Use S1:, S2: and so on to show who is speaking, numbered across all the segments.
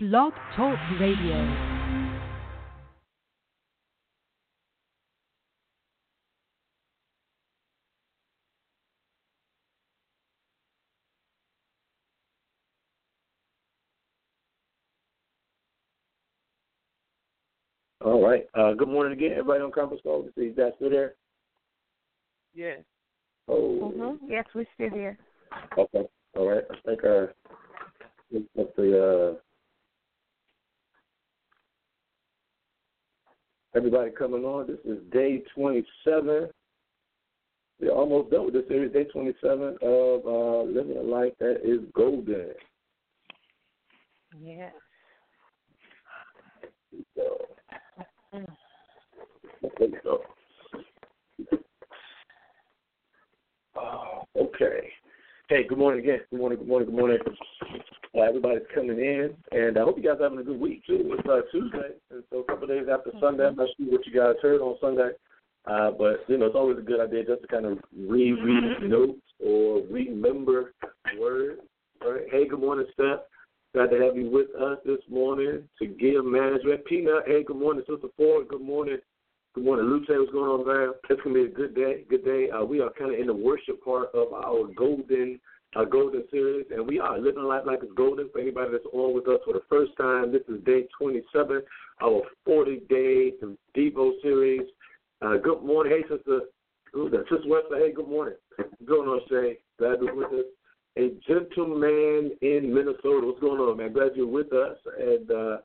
S1: Blog Talk Radio.
S2: All right. Uh, good morning again, everybody on conference call. Is that still there?
S3: Yes.
S2: Oh.
S4: Mm-hmm. Yes, we're still here.
S2: Okay. All right. I think uh, let's see. Uh, everybody coming on. This is day 27. We're almost done with this series, day 27 of uh, living a life that is golden.
S4: Yes.
S2: So, there we go. Oh, okay. Hey, good morning again. Good morning, good morning, good morning. Uh, everybody's coming in, and I hope you guys are having a good week too. It's uh, Tuesday, and so a couple of days after Sunday. I'm not sure what you guys heard on Sunday, uh, but you know it's always a good idea just to kind of reread notes or remember words. All right. Hey, good morning, Steph. Glad to have you with us this morning to give management. Peanut, hey, good morning, Sister Ford. Good morning. Good morning, Luce. What's going on, man? It's gonna be a good day. Good day. Uh, we are kind of in the worship part of our golden, uh, golden series, and we are living life like it's golden. For anybody that's on with us for the first time, this is day 27, our 40 day Devo series. Uh, good morning, hey, sister. That? Sister Webster. Hey, good morning. What's going on, Shay? Glad you're with us. A gentleman in Minnesota. What's going on, man? Glad you're with us, and. uh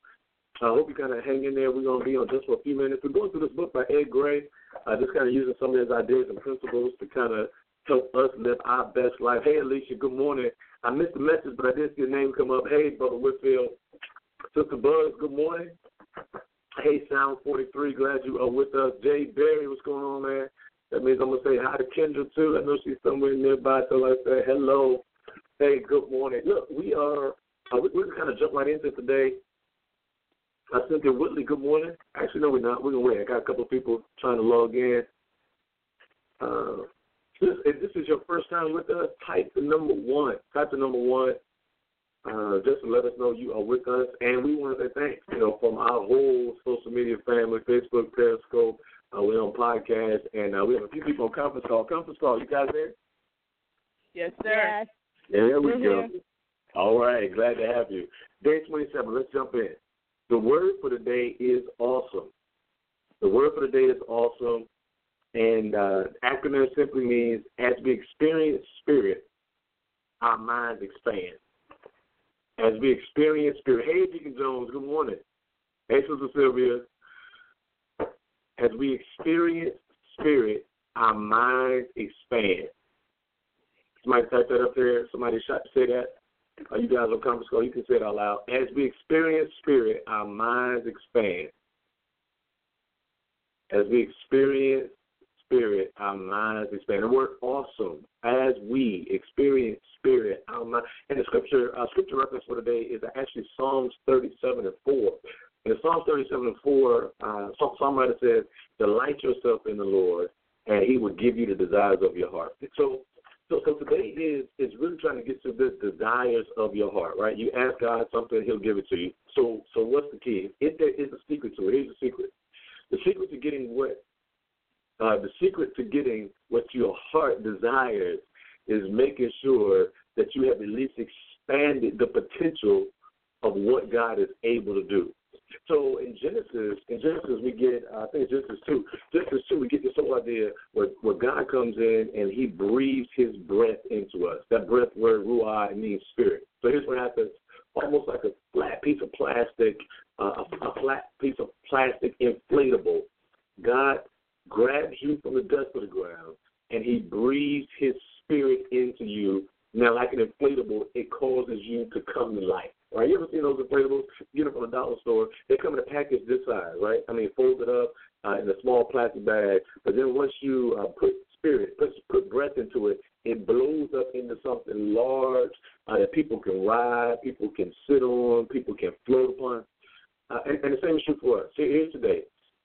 S2: I hope you kind of hang in there. We're going to be on just for a few minutes. We're going through this book by Ed Gray, uh, just kind of using some of his ideas and principles to kind of help us live our best life. Hey, Alicia, good morning. I missed the message, but I did see your name come up. Hey, Brother Whitfield. Sister Buzz, good morning. Hey, Sound 43, glad you are with us. Jay Berry, what's going on, man? That means I'm going to say hi to Kendra, too. I know she's somewhere nearby, so I say hello. Hey, good morning. Look, we are, uh, we, we're kind of jump right into today. Uh, Cynthia Whitley, good morning. Actually, no, we're not. We're going to wait. I got a couple of people trying to log in. Uh, if this is your first time with us, type the number one. Type the number one uh, just to let us know you are with us. And we want to say thanks, you know, from our whole social media family, Facebook, Periscope. Uh, we're on podcast, and uh, we have a few people on conference call. Conference call, you guys there?
S3: Yes, sir.
S4: Yes.
S2: There we
S4: We're
S2: go. All right, glad to have you. Day 27, let's jump in. The word for the day is awesome. The word for the day is awesome, and uh, acronym simply means as we experience spirit, our minds expand. As we experience spirit. Hey, Deacon Jones, good morning. Hey, Sister Sylvia. As we experience spirit, our minds expand. Somebody type that up there. Somebody say that. Uh, you guys on conference call, you can say it out loud. As we experience spirit, our minds expand. As we experience spirit, our minds expand. The word awesome. As we experience spirit, our mind. And the scripture, uh, scripture reference for today is actually Psalms 37 and 4. In Psalms 37 and 4, uh, some songwriter says, "Delight yourself in the Lord, and He will give you the desires of your heart." So so, so today is is really trying to get to the desires of your heart, right? You ask God something, He'll give it to you. So, so what's the key? If there is a secret to it, here's the secret. The secret to getting what, uh, the secret to getting what your heart desires is making sure that you have at least expanded the potential of what God is able to do. So in Genesis, in Genesis we get, uh, I think Genesis two. Genesis two, we get this whole idea where, where God comes in and He breathes His breath into us. That breath word ruah means spirit. So here's what happens: almost like a flat piece of plastic, uh, a, a flat piece of plastic inflatable. You from the dust of the ground and He breathes His spirit into you. Now, like an inflatable, it causes you to come to life. Right? You ever seen those inflatables? You them from the dollar store. They come in a package this size, right? I mean, folded up uh, in a small plastic bag. But then once you uh, put spirit, put, put breath into it, it blows up into something large uh, that people can ride, people can sit on, people can float upon. Uh, and, and the same is true for us. See, here's today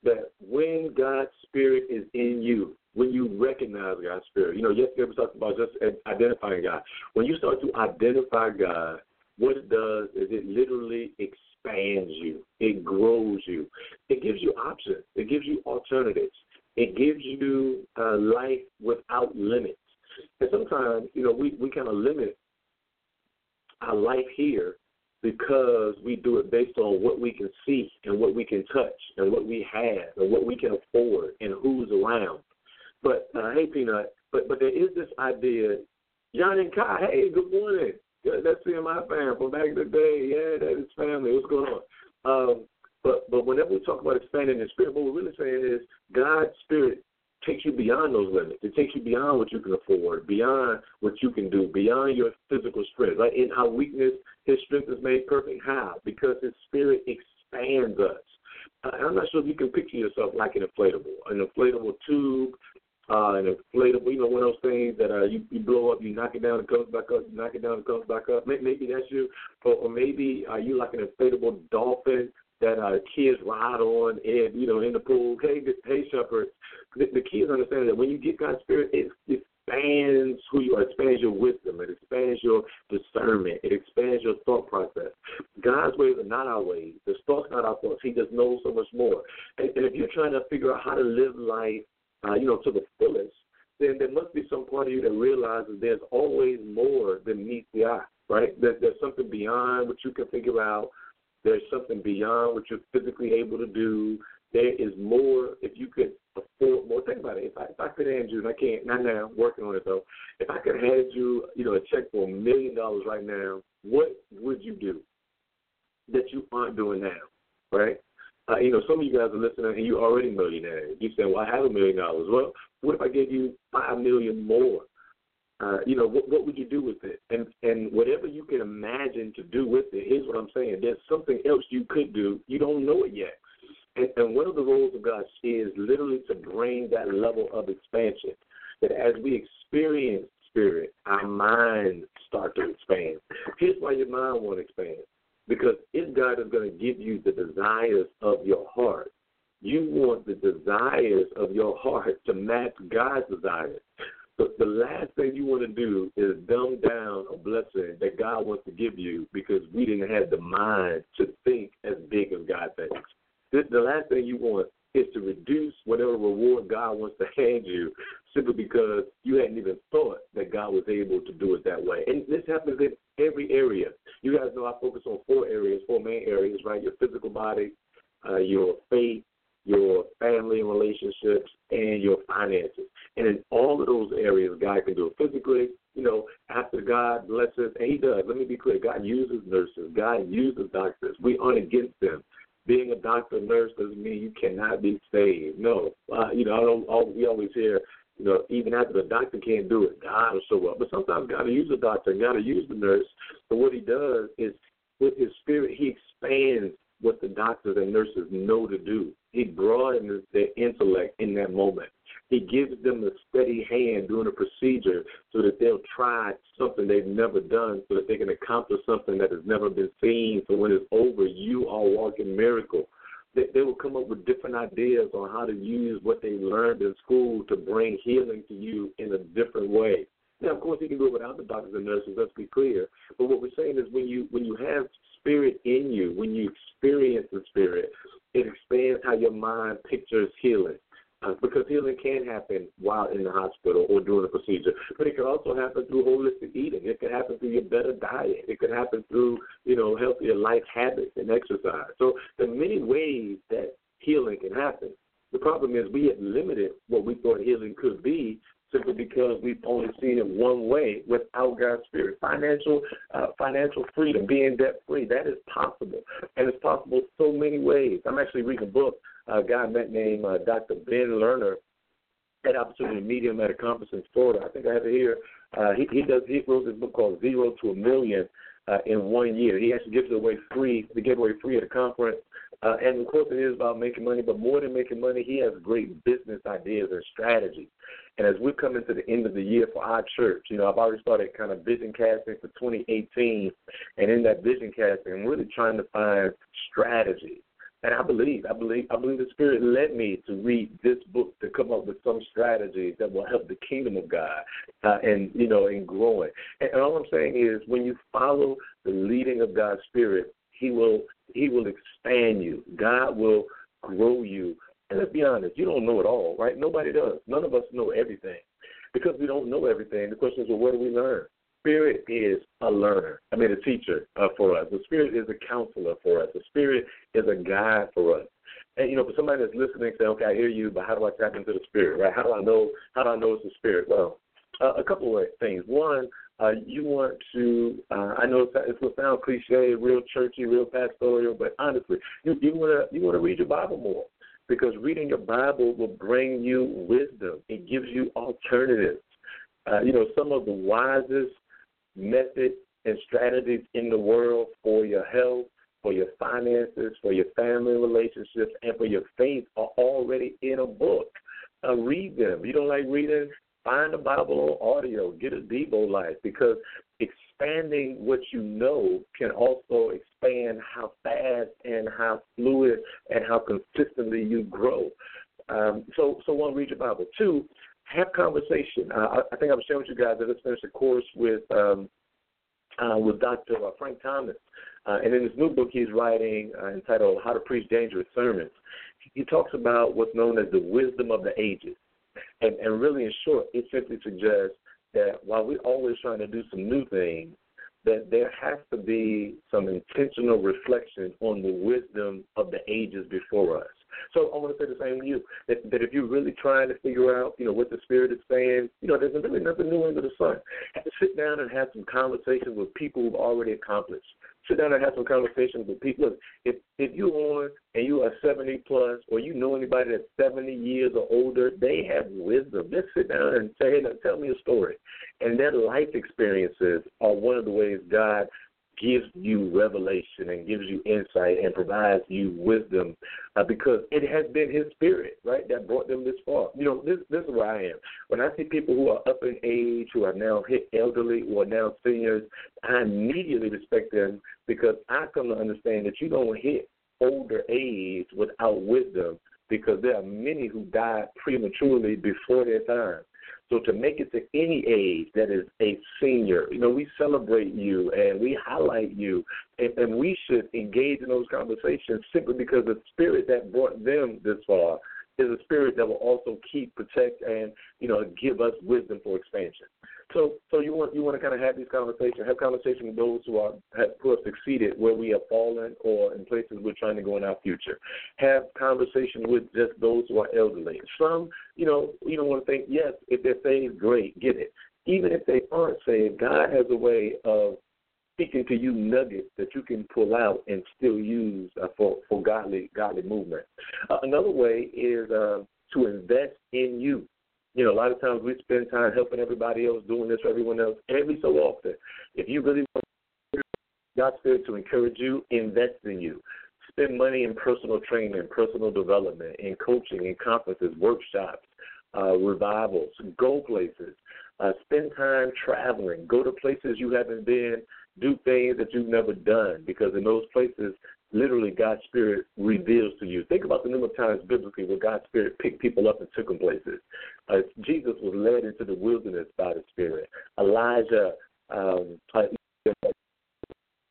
S2: that when God's Spirit is in you, when you recognize God's Spirit, you know, yesterday we talked about just identifying God. When you start to identify God, what it does is it literally expands you, it grows you, it gives you options, it gives you alternatives, it gives you uh, life without limits. And sometimes, you know, we, we kind of limit our life here because we do it based on what we can see and what we can touch and what we have and what we can afford and who's around. But uh, hey, Peanut, but but there is this idea. John and Kai, hey, good morning. That's me and my fam from back in the day. Yeah, that is family. What's going on? Um, but but whenever we talk about expanding the spirit, what we're really saying is God's spirit takes you beyond those limits. It takes you beyond what you can afford, beyond what you can do, beyond your physical strength. Right? In our weakness, His strength is made perfect. How? Because His Spirit expands us. Uh, I'm not sure if you can picture yourself like an inflatable, an inflatable tube, uh, an inflatable, you know, one of those things that uh, you, you blow up, you knock it down, it comes back up, you knock it down, it comes back up. Maybe, that's you, or, or maybe uh, you like an inflatable dolphin that uh, kids ride on and you know in the pool. Hey, hey, shepherds. The, the key is understanding that when you get God's spirit, it, it expands who you are, expands your wisdom, it expands your discernment, it expands your thought process. God's ways are not our ways. His thoughts not our thoughts. He just knows so much more. And, and if you're trying to figure out how to live life, uh, you know, to the fullest, then there must be some part of you that realizes there's always more than meets the eye, right? That there's something beyond what you can figure out. There's something beyond what you're physically able to do. There is more if you could afford more. Think about it. If I if I could hand you, and I can't not now, working on it though. If I could hand you, you know, a check for a million dollars right now, what would you do that you aren't doing now, right? Uh, you know, some of you guys are listening and you're already millionaires. You say, "Well, I have a million dollars." Well, what if I gave you five million know, what, what would you do with it? And and whatever you can imagine to do with it, here's what I'm saying. There's something else you could do. You don't know it yet. And, and one of the roles of God is literally to bring that level of expansion. That as we experience spirit, our minds start to expand. Here's why your mind won't expand. Because if God is going to give you the desires of your heart, you want the desires of your heart to match God's desires. The, the last thing you want to do is dumb down a blessing that God wants to give you because we didn't have the mind to think as big as God thinks. The, the last thing you want is to reduce whatever reward God wants to hand you simply because you hadn't even thought that God was able to do it that way. And this happens in every area. You guys know I focus on four areas, four main areas, right? Your physical body, uh, your faith, your family and relationships, and your finances. And in all of those areas, God can do it physically. You know, after God blesses, and He does. Let me be clear: God uses nurses, God uses doctors. We aren't against them. Being a doctor, nurse doesn't mean you cannot be saved. No, uh, you know, I don't. All, we always hear, you know, even after the doctor can't do it, God will show up. But sometimes God will use the doctor, God will use the nurse. But what He does is, with His Spirit, He expands what the doctors and nurses know to do. He broadens their intellect in that moment. He gives them a steady hand during a procedure so that they'll try something they've never done so that they can accomplish something that has never been seen. So when it's over, you are walking miracle. They, they will come up with different ideas on how to use what they learned in school to bring healing to you in a different way. Now, of course, he can do it without the doctors and nurses. Let's be clear. But what we're saying is, when you when you have spirit in you, when you experience the spirit, it expands how your mind pictures healing. Uh, because healing can happen while in the hospital or during a procedure, but it can also happen through holistic eating. It can happen through your better diet. It can happen through you know healthier life habits and exercise. So there are many ways that healing can happen. The problem is we have limited what we thought healing could be simply because we've only seen it one way without God's spirit. Financial uh, financial freedom, being debt free, that is possible, and it's possible so many ways. I'm actually reading a book. A guy met named uh, Dr. Ben Lerner had opportunity to meet him at a conference in Florida. I think I have it here. Uh, he, he does. He wrote this book called Zero to a Million uh, in one year. He actually gives it away free. They give away free at a conference. Uh, and of course, it is about making money, but more than making money, he has great business ideas and strategies. And as we're coming to the end of the year for our church, you know, I've already started kind of vision casting for 2018. And in that vision casting, I'm really trying to find strategies. And I believe, I believe, I believe the Spirit led me to read this book to come up with some strategies that will help the kingdom of God, uh, and you know, in growing. And, and all I'm saying is, when you follow the leading of God's Spirit, He will He will expand you. God will grow you And let's be honest, you don't know it all, right? Nobody does. None of us know everything. Because we don't know everything, the question is, well, where do we learn? Spirit is a learner. I mean, a teacher uh, for us. The Spirit is a counselor for us. The Spirit is a guide for us. And you know, for somebody that's listening, say, "Okay, I hear you, but how do I tap into the Spirit? Right? How do I know? How do I know it's the Spirit?" Well, uh, a couple of things. One, uh, you want to. Uh, I know it will sound cliche, real churchy, real pastoral, but honestly, you you want to you want to read your Bible more because reading your Bible will bring you wisdom. It gives you alternatives. Uh, you know, some of the wisest methods and strategies in the world for your health, for your finances, for your family relationships, and for your faith are already in a book. Uh, read them. You don't like reading? Find a Bible on audio. Get a Devo Life because expanding what you know can also expand how fast and how fluid and how consistently you grow. Um, so, so one, read your Bible. Two, have conversation. Uh, I, I think I was sharing with you guys that I finished a course with um, uh, with Dr. Uh, Frank Thomas, uh, and in his new book he's writing uh, entitled "How to Preach Dangerous Sermons." He talks about what's known as the wisdom of the ages, and, and really, in short, it simply suggests that while we're always trying to do some new things, that there has to be some intentional reflection on the wisdom of the ages before us. So I want to say the same to you. That, that if you're really trying to figure out, you know, what the Spirit is saying, you know, there's really nothing new under the sun. Sit down and have some conversations with people who've already accomplished. Sit down and have some conversations with people. Look, if if you're on and you are 70 plus, or you know anybody that's 70 years or older, they have wisdom. Just sit down and say, hey, tell me a story. And their life experiences are one of the ways God gives you revelation and gives you insight and provides you wisdom uh, because it has been his spirit, right, that brought them this far. You know, this this is where I am. When I see people who are up in age, who are now hit elderly, or now seniors, I immediately respect them because I come to understand that you don't hit older age without wisdom because there are many who died prematurely before their time. So to make it to any age that is a senior, you know, we celebrate you and we highlight you, and, and we should engage in those conversations simply because the spirit that brought them this far is a spirit that will also keep, protect, and you know, give us wisdom for expansion. So, so you want you want to kind of have these conversations, have conversations with those who are have, who have succeeded where we have fallen, or in places we're trying to go in our future. Have conversations with just those who are elderly. Some, you know, you don't want to think, yes, if they're saved, great, get it. Even if they aren't saved, God has a way of speaking to you nuggets that you can pull out and still use uh, for for godly godly movement. Uh, another way is uh, to invest in you. You know, a lot of times we spend time helping everybody else, doing this for everyone else. Every so often, if you really want God's Spirit to encourage you, invest in you. Spend money in personal training, personal development, in coaching, in conferences, workshops, uh, revivals. Go places. Uh, spend time traveling. Go to places you haven't been. Do things that you've never done because in those places, literally God's Spirit reveals to you. Think about the number of times biblically where God's Spirit picked people up and took them places. Uh, Jesus was led into the wilderness by the Spirit. Elijah, um, uh,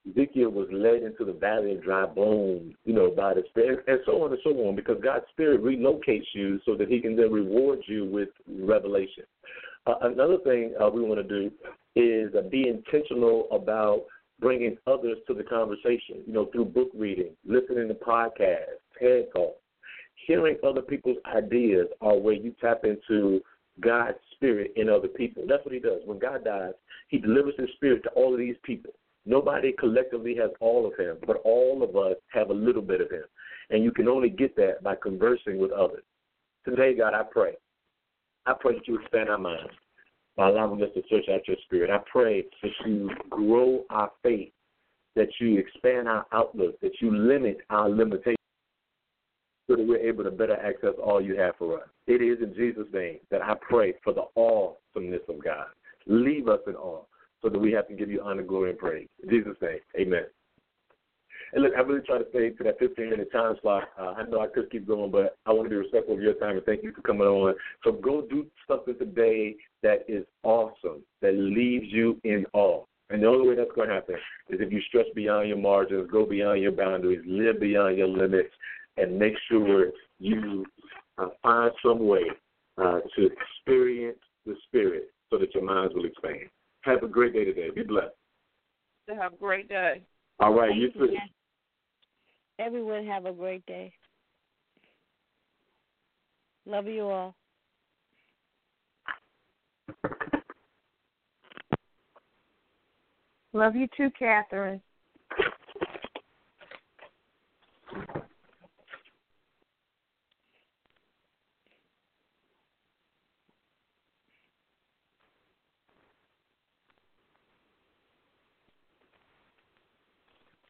S2: Ezekiel was led into the valley of dry bones, you know, by the Spirit, and so on and so on, because God's Spirit relocates you so that He can then reward you with revelation. Uh, another thing uh, we want to do is uh, be intentional about bringing others to the conversation, you know, through book reading, listening to podcasts, TED Talks. Hearing other people's ideas are where you tap into God's spirit in other people. That's what he does. When God dies, he delivers his spirit to all of these people. Nobody collectively has all of him, but all of us have a little bit of him. And you can only get that by conversing with others. Today, God, I pray. I pray that you expand our minds by allowing us to search out your spirit. I pray that you grow our faith, that you expand our outlook, that you limit our limitations so that we're able to better access all you have for us. It is in Jesus' name that I pray for the awesomeness of God. Leave us in awe so that we have to give you honor, glory, and praise. In Jesus' name, amen. And look, I really try to stay to that 15 minute time slot. Uh, I know I could keep going, but I want to be respectful of your time and thank you for coming on. So go do something today that is awesome, that leaves you in awe. And the only way that's going to happen is if you stretch beyond your margins, go beyond your boundaries, live beyond your limits, and make sure you uh, find some way uh, to experience the spirit so that your minds will expand. Have a great day today. Be blessed.
S3: Have a great day.
S2: All right, you too.
S4: Everyone have a great day. Love you all.
S3: Love you too, Catherine.